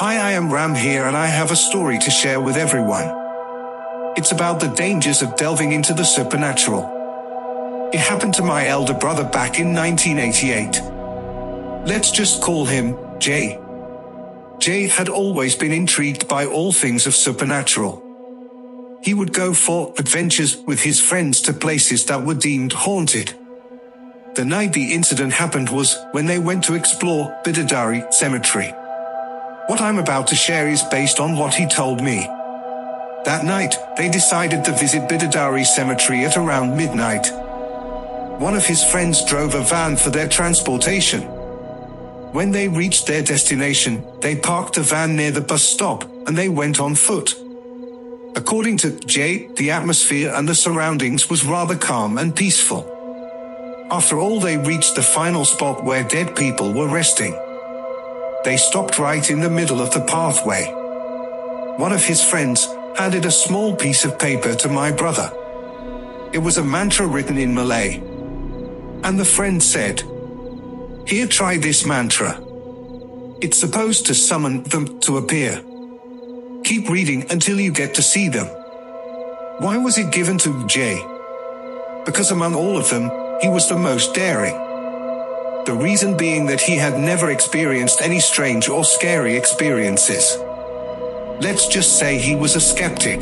Hi, I am Ram here and I have a story to share with everyone. It's about the dangers of delving into the supernatural. It happened to my elder brother back in 1988. Let's just call him Jay. Jay had always been intrigued by all things of supernatural. He would go for adventures with his friends to places that were deemed haunted. The night the incident happened was when they went to explore Bidadari Cemetery. What I'm about to share is based on what he told me. That night, they decided to visit Bidadari Cemetery at around midnight. One of his friends drove a van for their transportation. When they reached their destination, they parked the van near the bus stop and they went on foot. According to Jay, the atmosphere and the surroundings was rather calm and peaceful. After all, they reached the final spot where dead people were resting. They stopped right in the middle of the pathway. One of his friends handed a small piece of paper to my brother. It was a mantra written in Malay. And the friend said, Here, try this mantra. It's supposed to summon them to appear. Keep reading until you get to see them. Why was it given to Jay? Because among all of them, he was the most daring the reason being that he had never experienced any strange or scary experiences. Let's just say he was a skeptic.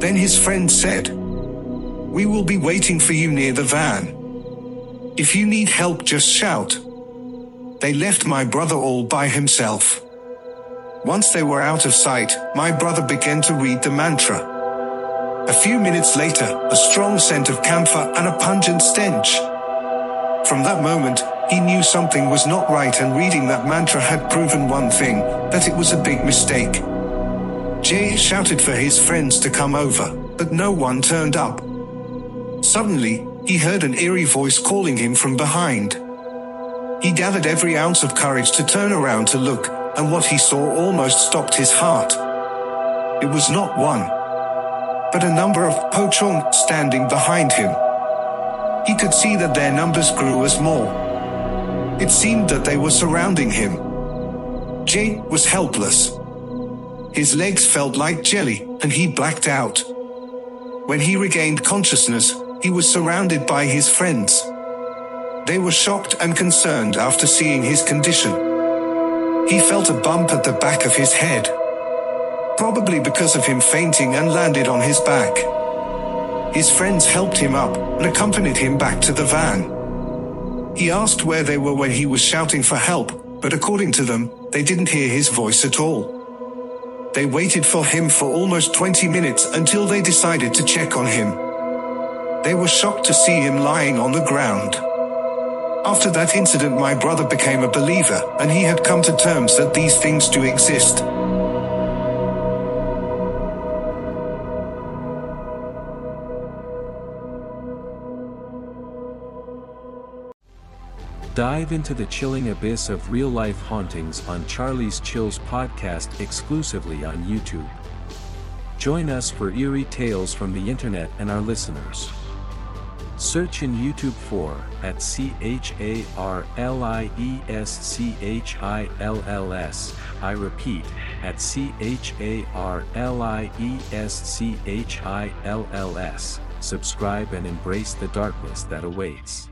Then his friend said, We will be waiting for you near the van. If you need help, just shout. They left my brother all by himself. Once they were out of sight, my brother began to read the mantra. A few minutes later, a strong scent of camphor and a pungent stench from that moment, he knew something was not right, and reading that mantra had proven one thing that it was a big mistake. Jay shouted for his friends to come over, but no one turned up. Suddenly, he heard an eerie voice calling him from behind. He gathered every ounce of courage to turn around to look, and what he saw almost stopped his heart. It was not one, but a number of pochong standing behind him. He could see that their numbers grew as more. It seemed that they were surrounding him. Jay was helpless. His legs felt like jelly, and he blacked out. When he regained consciousness, he was surrounded by his friends. They were shocked and concerned after seeing his condition. He felt a bump at the back of his head. Probably because of him fainting and landed on his back. His friends helped him up and accompanied him back to the van. He asked where they were when he was shouting for help, but according to them, they didn't hear his voice at all. They waited for him for almost 20 minutes until they decided to check on him. They were shocked to see him lying on the ground. After that incident, my brother became a believer, and he had come to terms that these things do exist. Dive into the chilling abyss of real life hauntings on Charlie's Chills podcast exclusively on YouTube. Join us for eerie tales from the internet and our listeners. Search in YouTube for at C H A R L I E S C H I L L S. I repeat, at C H A R L I E S C H I L L S. Subscribe and embrace the darkness that awaits.